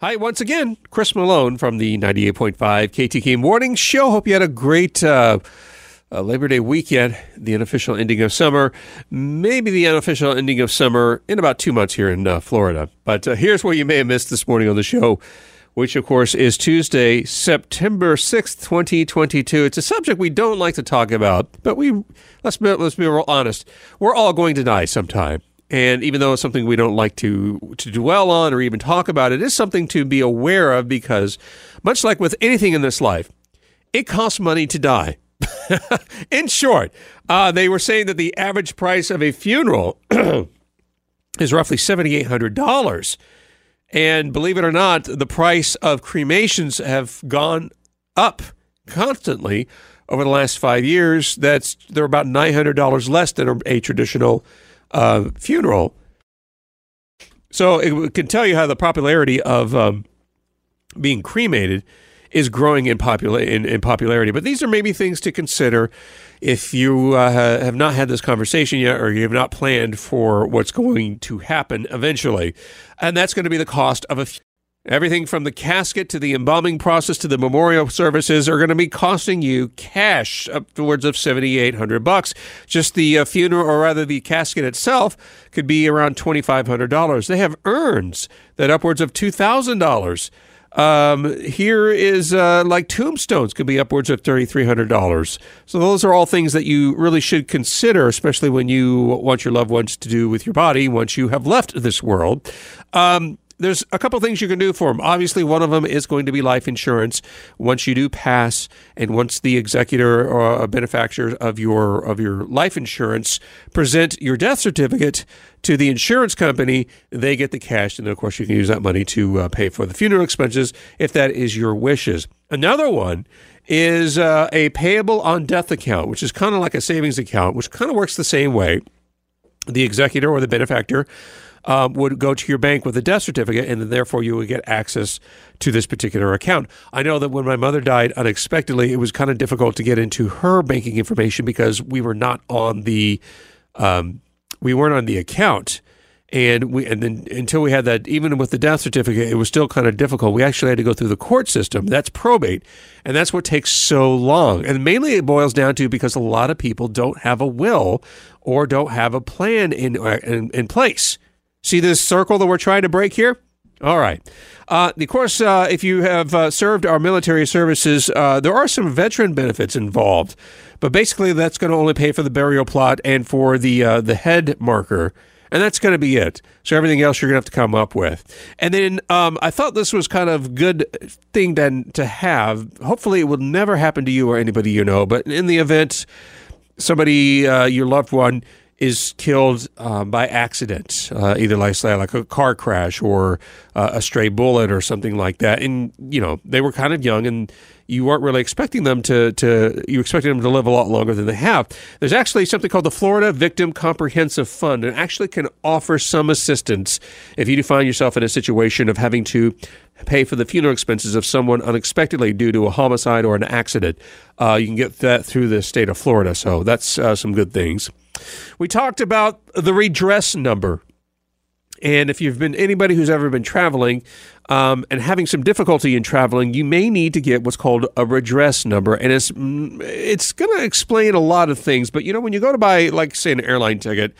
Hi, once again, Chris Malone from the 98.5 KTK Morning Show. Hope you had a great uh, uh, Labor Day weekend, the unofficial ending of summer, maybe the unofficial ending of summer in about two months here in uh, Florida. But uh, here's what you may have missed this morning on the show, which, of course, is Tuesday, September 6th, 2022. It's a subject we don't like to talk about, but we let's be, let's be real honest. We're all going to die sometime. And even though it's something we don't like to to dwell on or even talk about, it is something to be aware of because, much like with anything in this life, it costs money to die. in short, uh, they were saying that the average price of a funeral is roughly seventy eight hundred dollars, and believe it or not, the price of cremations have gone up constantly over the last five years. That's they're about nine hundred dollars less than a, a traditional uh, funeral. So it can tell you how the popularity of um, being cremated is growing in, popula- in, in, popularity. But these are maybe things to consider if you uh, have not had this conversation yet or you have not planned for what's going to happen eventually. And that's going to be the cost of a Everything from the casket to the embalming process to the memorial services are going to be costing you cash upwards of 7800 bucks. Just the uh, funeral or rather the casket itself could be around $2500. They have urns that upwards of $2000. Um, here is uh, like tombstones could be upwards of $3,300. So those are all things that you really should consider, especially when you want your loved ones to do with your body once you have left this world. Um, there's a couple things you can do for them. Obviously, one of them is going to be life insurance. Once you do pass, and once the executor or a benefactor of your of your life insurance present your death certificate to the insurance company, they get the cash, and then of course, you can use that money to uh, pay for the funeral expenses if that is your wishes. Another one is uh, a payable on death account, which is kind of like a savings account, which kind of works the same way. The executor or the benefactor um, would go to your bank with a death certificate, and therefore you would get access to this particular account. I know that when my mother died unexpectedly, it was kind of difficult to get into her banking information because we were not on the um, we weren't on the account. And we and then until we had that, even with the death certificate, it was still kind of difficult. We actually had to go through the court system. That's probate, and that's what takes so long. And mainly, it boils down to because a lot of people don't have a will or don't have a plan in in, in place. See this circle that we're trying to break here? All right. Uh, of course, uh, if you have uh, served our military services, uh, there are some veteran benefits involved, but basically that's going to only pay for the burial plot and for the uh, the head marker, and that's going to be it. So everything else you're going to have to come up with. And then um, I thought this was kind of good thing to to have. Hopefully, it will never happen to you or anybody you know, but in the event somebody uh, your loved one is killed um, by accident, uh, either like like a car crash or uh, a stray bullet or something like that. And you know they were kind of young, and you weren't really expecting them to to you expected them to live a lot longer than they have. There's actually something called the Florida Victim Comprehensive Fund, and actually can offer some assistance if you find yourself in a situation of having to pay for the funeral expenses of someone unexpectedly due to a homicide or an accident. Uh, you can get that through the state of Florida, so that's uh, some good things. We talked about the redress number. And if you've been anybody who's ever been traveling um, and having some difficulty in traveling, you may need to get what's called a redress number, and it's mm, it's going to explain a lot of things. But you know, when you go to buy, like, say, an airline ticket,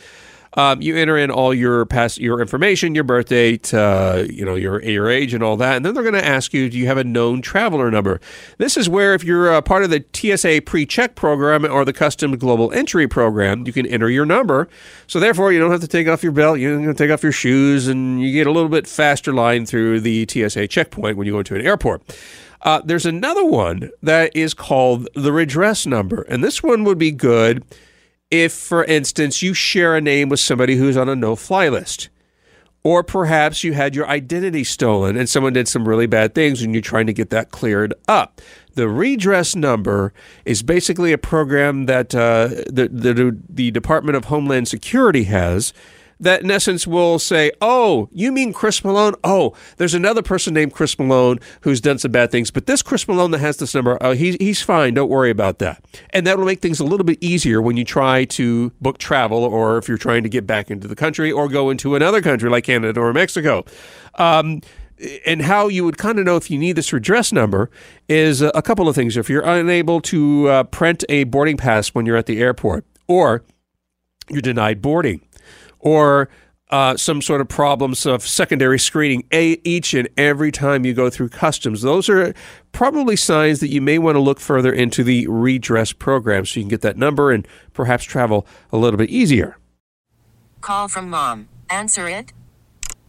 um, you enter in all your past your information, your birth date, uh, you know your your age, and all that, and then they're going to ask you, do you have a known traveler number? This is where if you're part of the TSA pre-check program or the Customs Global Entry program, you can enter your number. So therefore, you don't have to take off your belt, you don't have to take off your shoes, and you get a little bit faster line through the TSA checkpoint when you go into an airport. Uh, there's another one that is called the redress number, and this one would be good if, for instance, you share a name with somebody who's on a no fly list, Or perhaps you had your identity stolen and someone did some really bad things and you're trying to get that cleared up. The redress number is basically a program that uh, the, the, the Department of Homeland Security has that in essence will say, Oh, you mean Chris Malone? Oh, there's another person named Chris Malone who's done some bad things, but this Chris Malone that has this number, oh, he's, he's fine. Don't worry about that. And that will make things a little bit easier when you try to book travel or if you're trying to get back into the country or go into another country like Canada or Mexico. Um, and how you would kind of know if you need this redress number is a couple of things. If you're unable to uh, print a boarding pass when you're at the airport, or you're denied boarding, or uh, some sort of problems of secondary screening a, each and every time you go through customs. Those are probably signs that you may want to look further into the redress program so you can get that number and perhaps travel a little bit easier. Call from mom. Answer it.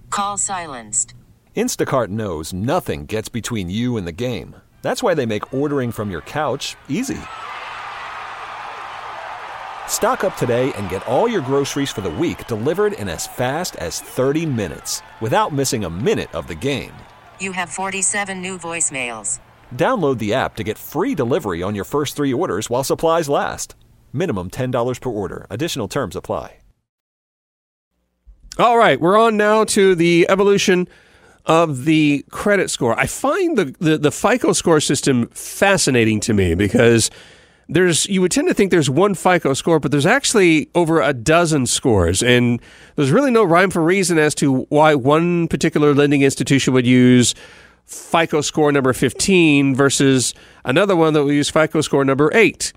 Call silenced. Instacart knows nothing gets between you and the game. That's why they make ordering from your couch easy. Stock up today and get all your groceries for the week delivered in as fast as 30 minutes without missing a minute of the game. You have 47 new voicemails. Download the app to get free delivery on your first three orders while supplies last. Minimum $10 per order. Additional terms apply. All right, we're on now to the evolution of the credit score. I find the, the, the FICO score system fascinating to me because there's you would tend to think there's one FICO score, but there's actually over a dozen scores, and there's really no rhyme for reason as to why one particular lending institution would use FICO score number 15 versus another one that will use FICO score number 8.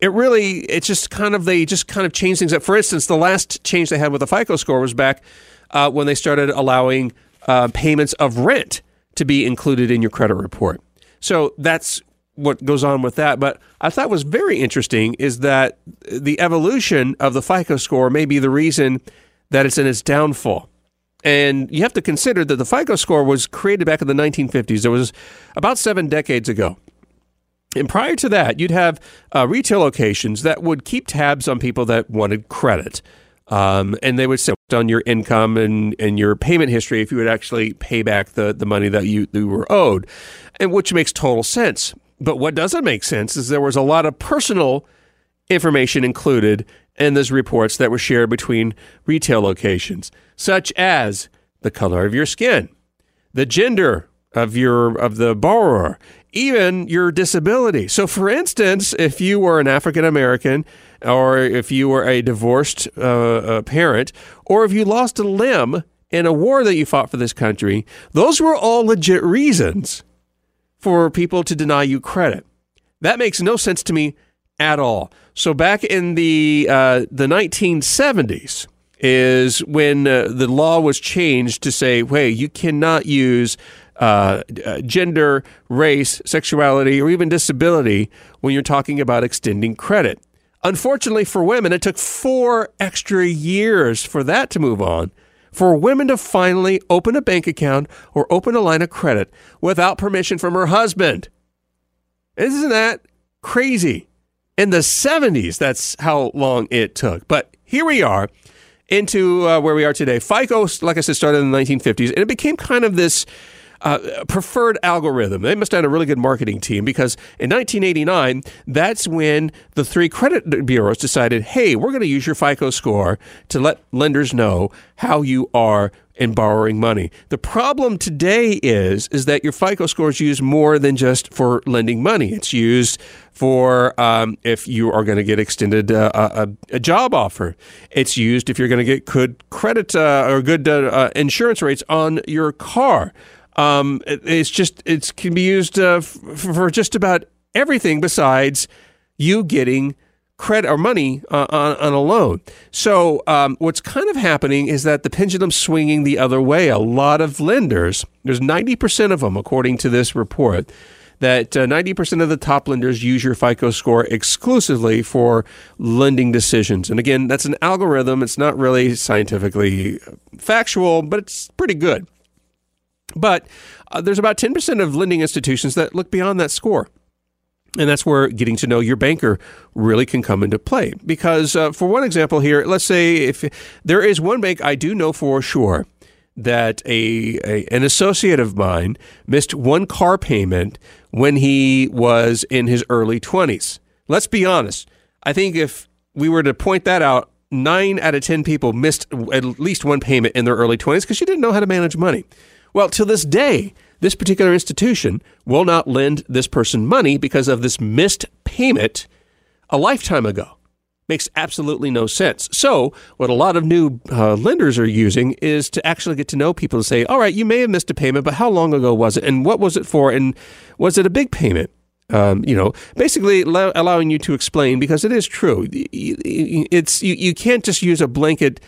It really, it's just kind of, they just kind of change things up. For instance, the last change they had with the FICO score was back uh, when they started allowing uh, payments of rent to be included in your credit report. So that's what goes on with that. But I thought was very interesting is that the evolution of the FICO score may be the reason that it's in its downfall. And you have to consider that the FICO score was created back in the 1950s. It was about seven decades ago. And prior to that, you'd have uh, retail locations that would keep tabs on people that wanted credit. Um, and they would sit on your income and, and your payment history if you would actually pay back the, the money that you, you were owed, and which makes total sense. But what doesn't make sense is there was a lot of personal information included in those reports that were shared between retail locations, such as the color of your skin, the gender of your of the borrower, even your disability. So, for instance, if you were an African American, or if you were a divorced uh, uh, parent, or if you lost a limb in a war that you fought for this country, those were all legit reasons for people to deny you credit. That makes no sense to me at all. So back in the uh, the 1970s is when uh, the law was changed to say, "Hey, you cannot use uh, uh, gender, race, sexuality, or even disability when you're talking about extending credit." Unfortunately for women, it took four extra years for that to move on for women to finally open a bank account or open a line of credit without permission from her husband. Isn't that crazy? In the 70s, that's how long it took. But here we are into uh, where we are today. FICO, like I said, started in the 1950s, and it became kind of this uh, preferred algorithm. They must have had a really good marketing team because in 1989, that's when the three credit bureaus decided, hey, we're going to use your FICO score to let lenders know how you are in borrowing money. The problem today is is that your FICO score is used more than just for lending money. It's used for um, if you are going to get extended uh, a, a, job offer. It's used if you're going to get good credit uh, or good uh, uh, insurance rates on your car. Um, it, it's just it can be used uh, f- for just about everything besides you getting credit or money uh, on, on, a loan. So um, what's kind of happening is that the pendulum's swinging the other way. A lot of lenders, there's 90% of them, according to this report, that uh, 90% of the top lenders use your FICO score exclusively for lending decisions. And again, that's an algorithm. It's not really scientifically factual, but it's pretty good. But uh, there's about 10% of lending institutions that look beyond that score. And that's where getting to know your banker really can come into play. Because, uh, for one example here, let's say if there is one bank I do know for sure that a, a an associate of mine missed one car payment when he was in his early 20s. Let's be honest. I think if we were to point that out, nine out of 10 people missed at least one payment in their early 20s because you didn't know how to manage money. Well, to this day, this particular institution will not lend this person money because of this missed payment a lifetime ago. Makes absolutely no sense. So, what a lot of new uh, lenders are using is to actually get to know people and say, all right, you may have missed a payment, but how long ago was it? And what was it for? And was it a big payment? Um, you know, basically allow, allowing you to explain because it is true. It's you, you can't just use a blanket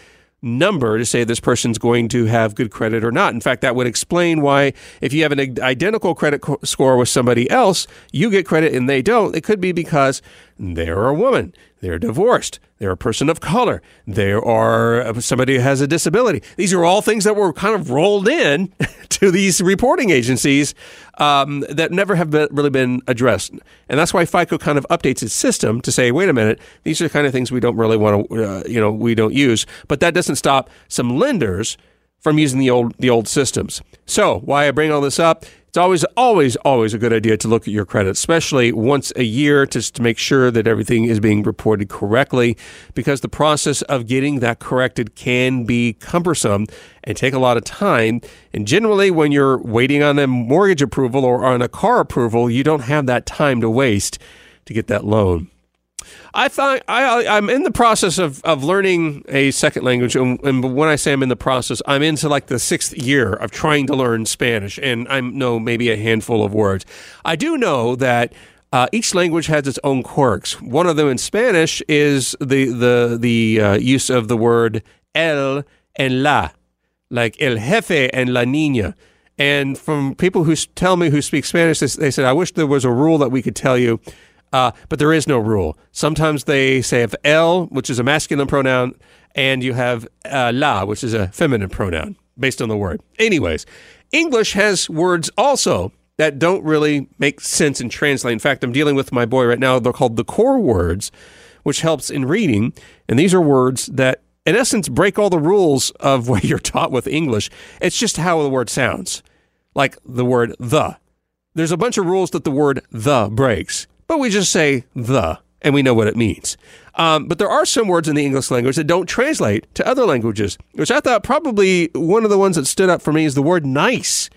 number to say this person's going to have good credit or not. In fact, that would explain why if you have an identical credit co- score with somebody else, you get credit and they don't. It could be because they're a woman, they're divorced, they're a person of color, they are somebody who has a disability. These are all things that were kind of rolled in to these reporting agencies um, that never have been, really been addressed. And that's why FICO kind of updates its system to say, wait a minute, these are the kind of things we don't really want to, uh, you know, we don't use. But that doesn't stop some lenders from using the old the old systems. So why I bring all this up? It's always, always, always a good idea to look at your credit, especially once a year, just to make sure that everything is being reported correctly, because the process of getting that corrected can be cumbersome and take a lot of time. And generally, when you're waiting on a mortgage approval or on a car approval, you don't have that time to waste to get that loan. I thought I, I'm in the process of, of learning a second language, and, and, when I say I'm in the process, I'm into like the sixth year of trying to learn Spanish, and I know maybe a handful of words. I do know that uh, each language has its own quirks. One of them in Spanish is the the the uh, use of the word el and la, like el jefe and la niña. And from people who tell me who speak Spanish, they, they said, "I wish there was a rule that we could tell you." Uh, but there is no rule. Sometimes they say if el, which is a masculine pronoun, and you have uh, la, which is a feminine pronoun based on the word. Anyways, English has words also that don't really make sense in translate. In fact, I'm dealing with my boy right now. They're called the core words, which helps in reading. And these are words that, in essence, break all the rules of what you're taught with English. It's just how the word sounds, like the word the. There's a bunch of rules that the word the breaks but we just say the and we know what it means. Um, but there are some words in the English language that don't translate to other languages, which I thought probably one of the ones that stood up for me is the word nice,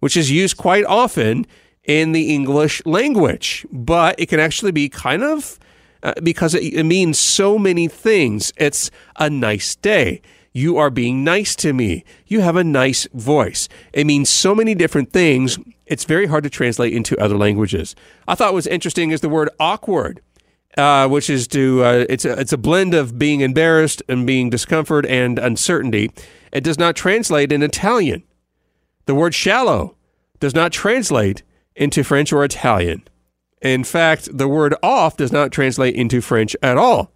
which is used quite often in the English language, but it can actually be kind of uh, because it, it means so many things. It's a nice day. You are being nice to me. You have a nice voice. It means so many different things it's very hard to translate into other languages. I thought was interesting is the word awkward, uh, which is to uh, it's a, it's a blend of being embarrassed and being discomfort and uncertainty. It does not translate in Italian. The word shallow does not translate into French or Italian. In fact, the word off does not translate into French at all.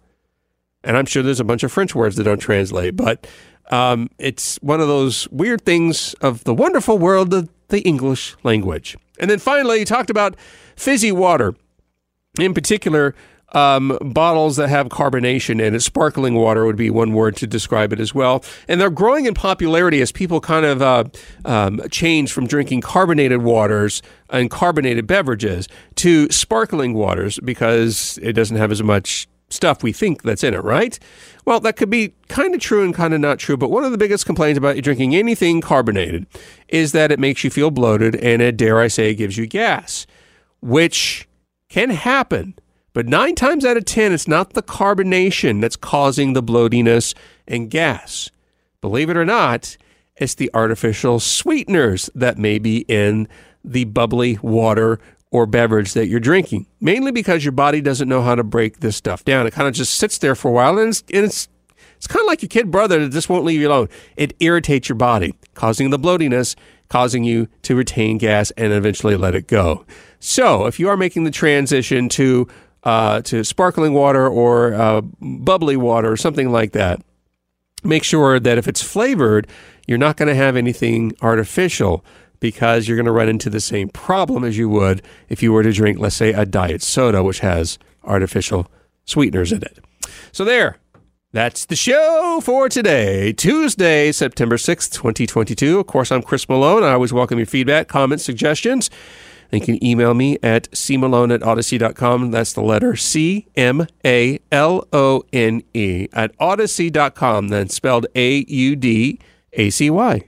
And I'm sure there's a bunch of French words that don't translate, but um, it's one of those weird things of the wonderful world of the English language. And then finally, he talked about fizzy water, in particular, um, bottles that have carbonation in it. Sparkling water would be one word to describe it as well. And they're growing in popularity as people kind of uh, um, change from drinking carbonated waters and carbonated beverages to sparkling waters because it doesn't have as much stuff we think that's in it, right? Well, that could be kind of true and kind of not true, but one of the biggest complaints about drinking anything carbonated is that it makes you feel bloated and it, dare I say, gives you gas, which can happen. But nine times out of 10, it's not the carbonation that's causing the bloatiness and gas. Believe it or not, it's the artificial sweeteners that may be in the bubbly water or beverage that you're drinking, mainly because your body doesn't know how to break this stuff down. It kind of just sits there for a while and it's, and it's, it's kind of like your kid brother that just won't leave you alone. It irritates your body, causing the bloatiness, causing you to retain gas and eventually let it go. So if you are making the transition to uh, to sparkling water or uh, bubbly water or something like that, make sure that if it's flavored, you're not going to have anything artificial because you're going to run into the same problem as you would if you were to drink, let's say, a diet soda, which has artificial sweeteners in it. So, there, That's the show for today, Tuesday, September 6th, 2022. Of course, I'm Chris Malone. I always welcome your feedback, comments, suggestions. And you can email me at cmalone at audacy.com. That's the letter C M A L O N E at audacy.com, then spelled A U D A C Y.